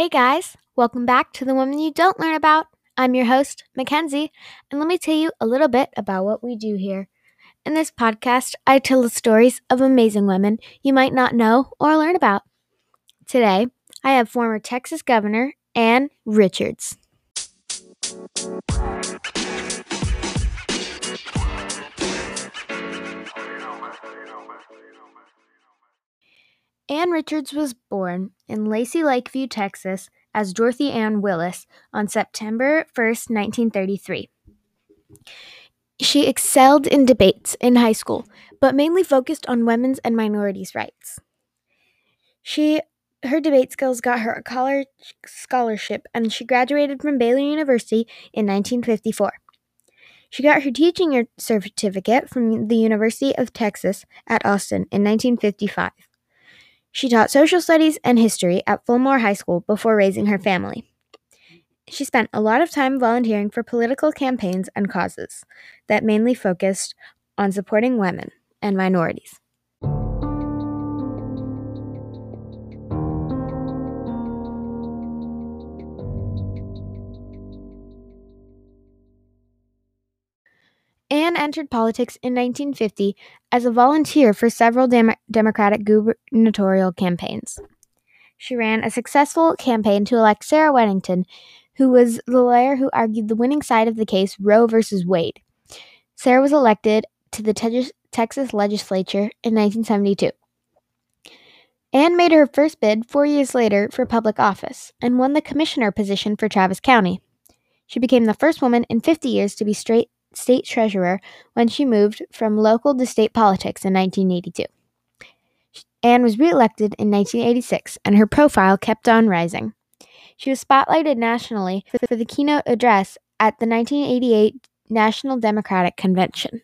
Hey guys, welcome back to the Women You Don't Learn About. I'm your host, Mackenzie, and let me tell you a little bit about what we do here. In this podcast, I tell the stories of amazing women you might not know or learn about. Today, I have former Texas Governor Ann Richards. Ann Richards was born in Lacy Lakeview, Texas, as Dorothy Ann Willis on September 1st, 1933. She excelled in debates in high school, but mainly focused on women's and minorities' rights. She her debate skills got her a college scholarship and she graduated from Baylor University in 1954. She got her teaching certificate from the University of Texas at Austin in 1955. She taught social studies and history at Fulmore High School before raising her family. She spent a lot of time volunteering for political campaigns and causes that mainly focused on supporting women and minorities. Ann entered politics in 1950 as a volunteer for several Dem- Democratic gubernatorial campaigns. She ran a successful campaign to elect Sarah Weddington, who was the lawyer who argued the winning side of the case Roe v. Wade. Sarah was elected to the te- Texas legislature in 1972. Ann made her first bid four years later for public office and won the commissioner position for Travis County. She became the first woman in 50 years to be straight state treasurer when she moved from local to state politics in 1982. Ann was reelected in 1986, and her profile kept on rising. She was spotlighted nationally for the keynote address at the 1988 National Democratic Convention.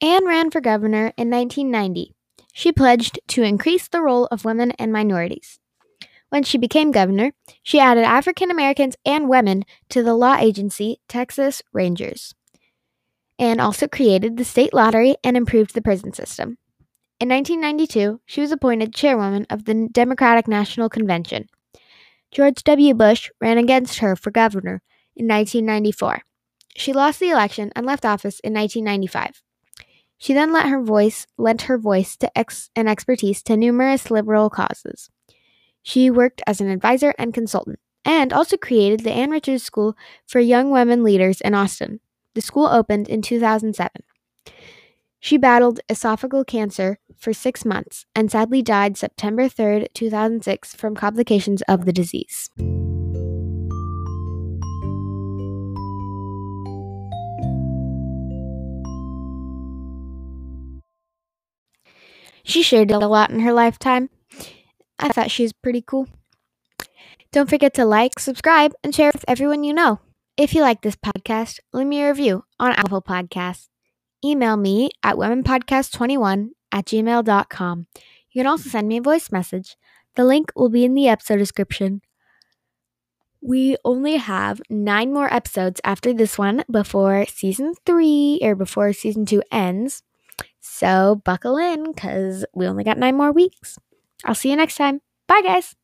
Ann ran for governor in 1990. She pledged to increase the role of women and minorities. When she became governor, she added African Americans and women to the law agency Texas Rangers, and also created the state lottery and improved the prison system. In 1992, she was appointed chairwoman of the Democratic National Convention. George W. Bush ran against her for governor in 1994. She lost the election and left office in 1995. She then lent her voice, lent her voice to ex- and expertise to numerous liberal causes. She worked as an advisor and consultant, and also created the Ann Richards School for Young Women Leaders in Austin. The school opened in 2007. She battled esophageal cancer for six months and sadly died September 3, 2006, from complications of the disease. She shared a lot in her lifetime. I thought she was pretty cool. Don't forget to like, subscribe, and share with everyone you know. If you like this podcast, leave me a review on Apple Podcasts. Email me at womenpodcast21 at gmail.com. You can also send me a voice message. The link will be in the episode description. We only have nine more episodes after this one before season three or before season two ends. So buckle in because we only got nine more weeks. I'll see you next time. Bye, guys.